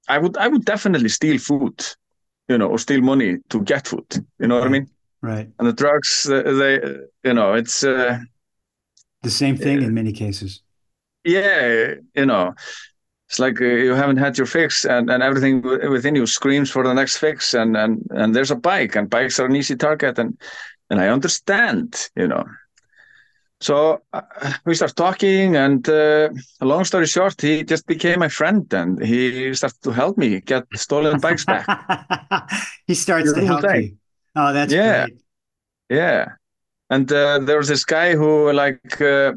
I would I would definitely steal food, you know, or steal money to get food. You know what I mean? Right. And the drugs, uh, they, uh, you know, it's uh, The same thing in many cases. yeah, you know, it's like uh, you haven't had your fix, and, and everything within you screams for the next fix, and and and there's a bike, and bikes are an easy target, and and I understand, you know. So uh, we start talking, and uh, long story short, he just became my friend, and he started to help me get stolen bikes back. he starts to help thing. you. Oh, that's Yeah. great. Yeah, and uh, there was this guy who like uh,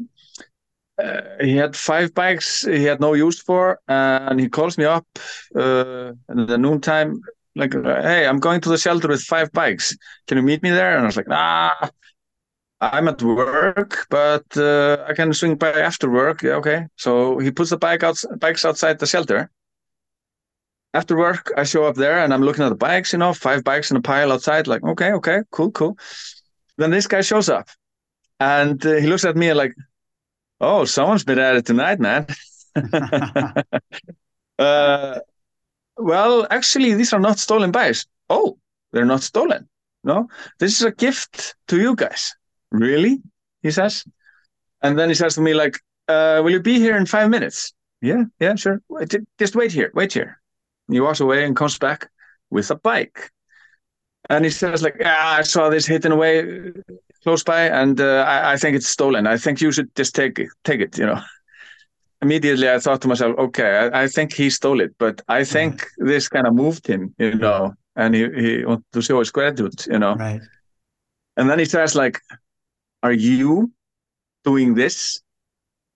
uh, he had five bikes he had no use for, and he calls me up uh, in the noontime, like, "Hey, I'm going to the shelter with five bikes. Can you meet me there?" And I was like, "Nah, I'm at work, but uh, I can swing by after work." Yeah, okay. So he puts the bike out, bikes outside the shelter. After work, I show up there and I'm looking at the bikes, you know, five bikes in a pile outside. Like, okay, okay, cool, cool. Then this guy shows up and uh, he looks at me like, oh, someone's been at it tonight, man. uh, well, actually, these are not stolen bikes. Oh, they're not stolen. No, this is a gift to you guys. Really? He says. And then he says to me, like, uh, will you be here in five minutes? Yeah, yeah, sure. Wait, Just wait here, wait here. He walks away and comes back with a bike. And he says, like, ah, I saw this hidden away close by, and uh, I, I think it's stolen. I think you should just take it, take it, you know. Immediately, I thought to myself, okay, I, I think he stole it, but I think this kind of moved him, you know, and he, he wanted to show his gratitude, you know. Right. And then he says, like, are you doing this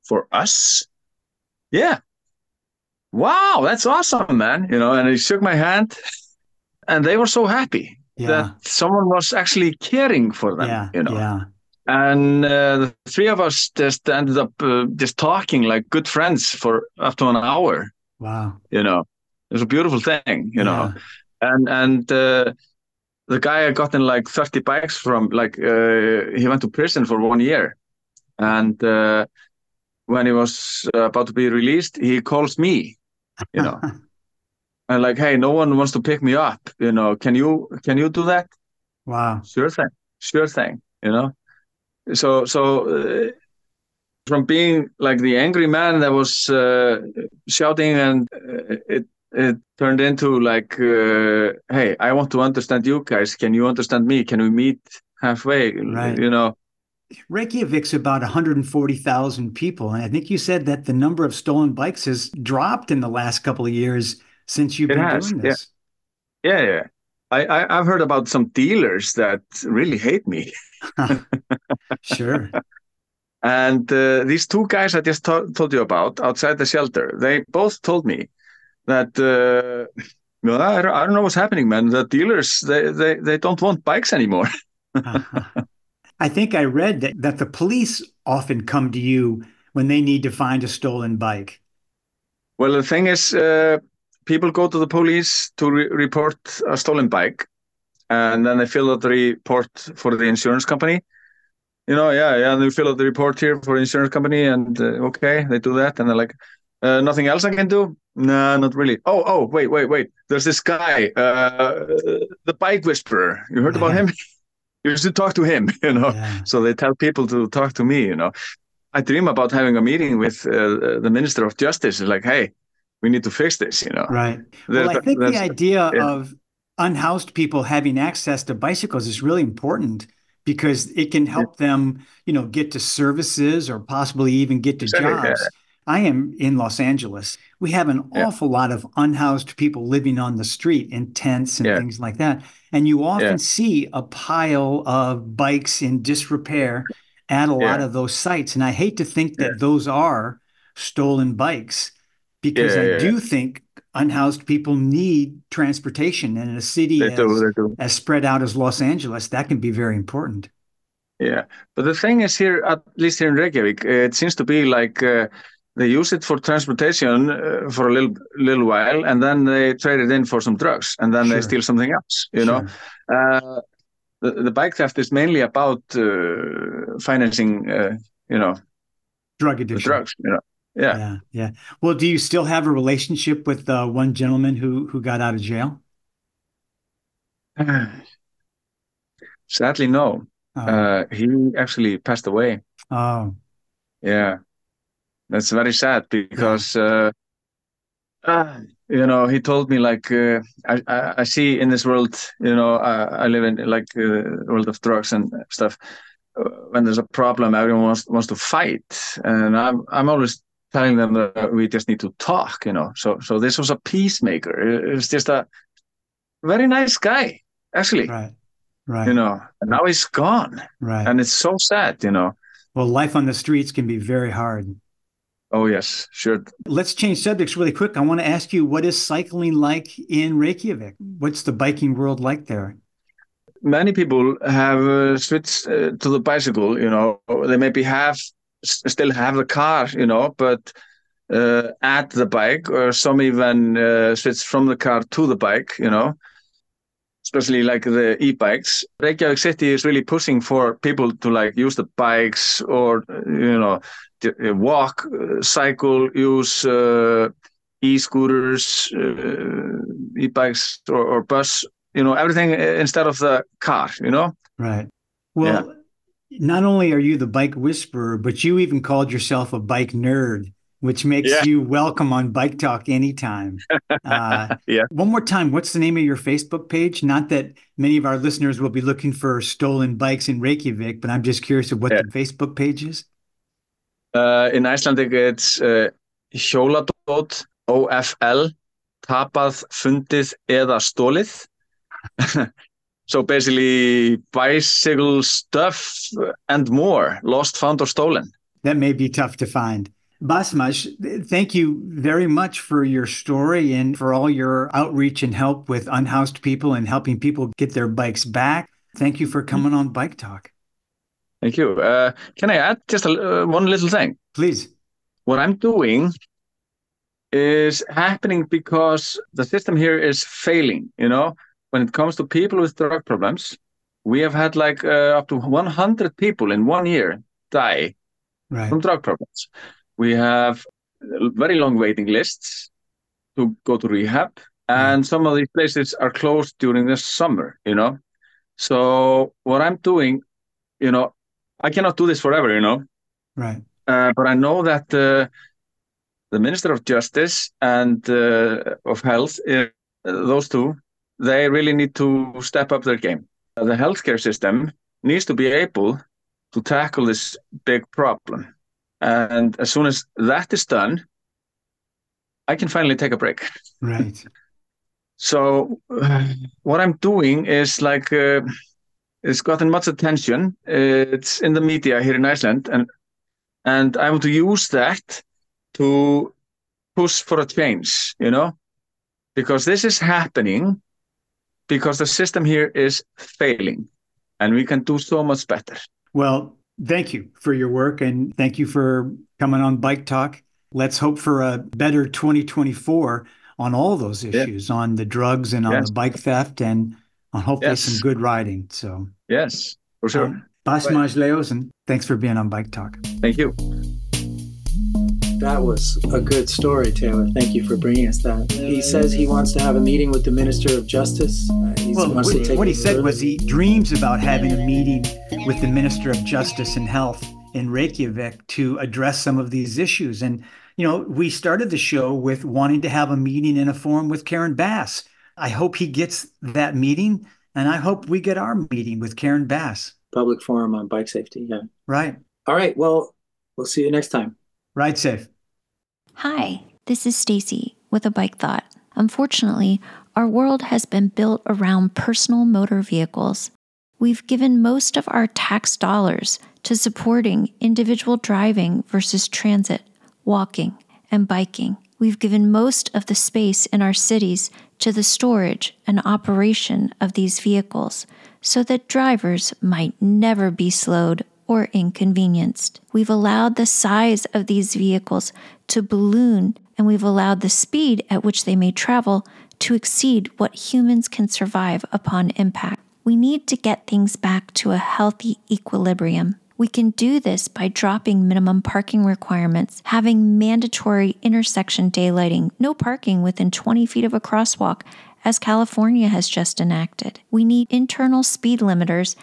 for us? Yeah. Wow, that's awesome, man. You know, and he shook my hand and they were so happy Yeah. that someone was actually caring for them, Yeah. you know. Yeah. And uh, the three of us just ended up uh, just talking like good friends for up to an hour, Wow. you know. It was a beautiful thing, you know and and uh, the guy had gotten like 30 bikes from like uh, he went to prison for one year. And uh, when he was about to be released he calls me you know. And like hey no one wants to pick me up you know. Can you can you do that? Wow. sure thing. Sure thing you know. So so uh, from being like the angry man that was uh, shouting and uh, it it turned into like, uh, hey, I want to understand you guys. Can you understand me? Can we meet halfway? Right. You know. Reykjavik's about 140,000 people. And I think you said that the number of stolen bikes has dropped in the last couple of years since you've It been has, doing yeah. this. Yeah, yeah. I, I I've heard about some dealers that really hate me. Sure. And uh, these two guys I just to- told you about outside the shelter, they both told me that uh, no, I, don't, I don't know what's happening, man. The dealers they, they, they don't want bikes anymore. I think I read that, that the police often come to you when they need to find a stolen bike. Well, the thing is, uh, people go to the police to re- report a stolen bike, and then they fill out the report for the insurance company. You know, yeah, yeah, and they fill out the report here for the insurance company, and uh, okay, they do that, and they're like, uh, nothing else I can do? No, not really. Oh, oh, wait, wait, wait. There's this guy, uh, the bike whisperer. You heard about him? you should talk to him. You know. Yeah. So they tell people to talk to me. You know. I dream about having a meeting with uh, the Minister of Justice. It's Like, hey, we need to fix this. You know. Right. Well, I think the idea yeah. of unhoused people having access to bicycles is really important because it can help them, you know, get to services or possibly even get to Exactly, yeah. jobs. I am in Los Angeles. We have an Yeah. awful lot of unhoused people living on the street in tents and Yeah. things like that. And you often Yeah. see a pile of bikes in disrepair at a lot of those sites. And I hate to think that those are stolen bikes because I do think unhoused people need transportation. And in a city as, do, as spread out as Los Angeles, that can be very important. Yeah, but the thing is here, at least here in Reykjavik, uh, it seems to be like uh, they use it for transportation uh, for a little little while, and then they trade it in for some drugs, and then they steal something else. You know, uh, the the bike theft is mainly about uh, financing, uh, you know, Drug addiction. drugs. You know, yeah. Yeah, yeah. Well, do you still have a relationship with uh, one gentleman who who got out of jail? Sadly, no. Oh, Uh, he actually passed away. oh, Yeah, that's very sad because uh, uh, you know he told me like uh, I, I I see in this world you know I, I live in like uh, world of drugs and stuff. Uh, when there's a problem, everyone wants wants to fight, and I'm I'm always telling them that we just need to talk. You know, so so this was a peacemaker. It was just a very nice guy actually. right, right, You know, and now he's gone, right. and it's so sad. You know. Well, life on the streets can be very hard. Oh yes, sure. Let's change subjects really quick. I want to ask you, what is cycling like in Reykjavik? What's the biking world like there? many people have uh, switched uh, to the bicycle you know they maybe have still have the car you know but uh, at the bike or some even uh, switch from the car to the bike you know especially like the e-bikes reykjavik city is really pushing for people to like use the bikes or uh, you know walk uh, cycle use uh, e-scooters uh, e-bikes or, or bus you know everything uh, instead of the car you know Right. Well, not only are you the bike whisperer, but you even called yourself a bike nerd, which makes Yeah. you welcome on Bike Talk anytime. Uh, Yeah. One more time, what's the name of your Facebook page? Not that many of our listeners will be looking for stolen bikes in Reykjavik, but I'm just curious of what Yeah. the Facebook page is. Uh, in Icelandic it's uh, hjóladót OFL tapað, fundið eða stólið so basically bicycle stuff and more lost found or stolen That may be tough to find. Bjartmar, thank you very much for your story and for all your outreach and help with unhoused people and helping people get their bikes back. Thank you for coming on Bike Talk. Thank you uh, can I add just a, uh, one little thing Please. what I'm doing is happening because the system here is failing. You know, when it comes to people with drug problems, we have had like uh, up to 100 people in one year die Right. from drug problems. We have very long waiting lists to go to rehab, and some of these places are closed during the summer. You know, so what I'm doing, you know, I cannot do this forever. You know, Right. uh, but I know that uh, the Minister of Justice and uh, of Health, uh, those two, they really need to step up their game. The healthcare system needs to be able to tackle this big problem. And as soon as that is done, I can finally take a break. Right. So uh, what I'm doing is like uh, it's gotten much attention. It's in the media here in Iceland, and and I want to use that to push for a change. You know, because this is happening because the system here is failing, and we can do so much better. Well, thank you for your work, and thank you for coming on Bike Talk. Let's hope for a better 2024 on all those issues, yeah. on the drugs and on yes. the bike theft, and on hopefully yes. some good riding. So yes, for sure. Um, Bjartmar Leósson, thanks for being on Bike Talk. Thank you. That was a good story, Taylor. Thank you for bringing us that. He says he wants to have a meeting with the Minister of Justice. Uh, well, what, what he said was he dreams about having a meeting with the Minister of Justice and Health in Reykjavik to address some of these issues. And, you know, we started the show with wanting to have a meeting in a forum with Karen Bass. I hope he gets that meeting, and I hope we get our meeting with Karen Bass. Public forum on bike safety. Yeah. Right. All right. Well, we'll see you next time. Ride safe. Hi, this is Stacy with a bike thought. Unfortunately, our world has been built around personal motor vehicles. We've given most of our tax dollars to supporting individual driving versus transit, walking, and biking. We've given most of the space in our cities to the storage and operation of these vehicles so that drivers might never be slowed or inconvenienced. We've allowed the size of these vehicles to balloon, and we've allowed the speed at which they may travel to exceed what humans can survive upon impact. We need to get things back to a healthy equilibrium. We can do this by dropping minimum parking requirements, having mandatory intersection daylighting, no parking within 20 feet of a crosswalk, as California has just enacted. We need internal speed limiters,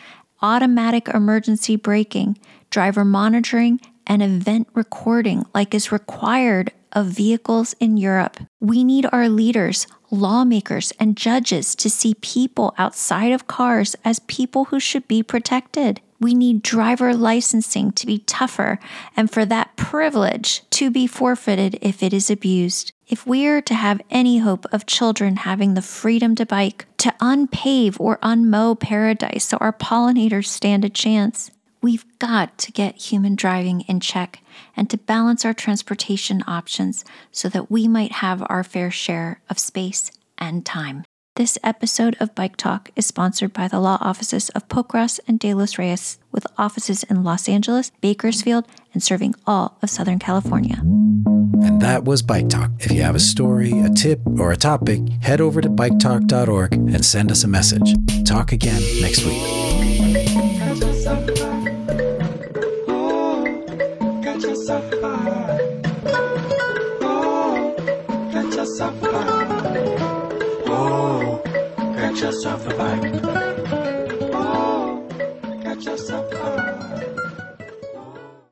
automatic emergency braking, driver monitoring, and event recording, like is required of vehicles in Europe. We need our leaders, lawmakers, and judges to see people outside of cars as people who should be protected. We need driver licensing to be tougher and for that privilege to be forfeited if it is abused. If we are to have any hope of children having the freedom to bike, to unpave or unmow paradise so our pollinators stand a chance, we've got to get human driving in check and to balance our transportation options so that we might have our fair share of space and time. This episode of Bike Talk is sponsored by the law offices of Pocrass and De Los Reyes, with offices in Los Angeles, Bakersfield, and serving all of Southern California. And that was Bike Talk. If you have a story, a tip, or a topic, head over to biketalk.org and send us a message. Talk again next week. Get yourself a bike. Oh, got yourself a bike.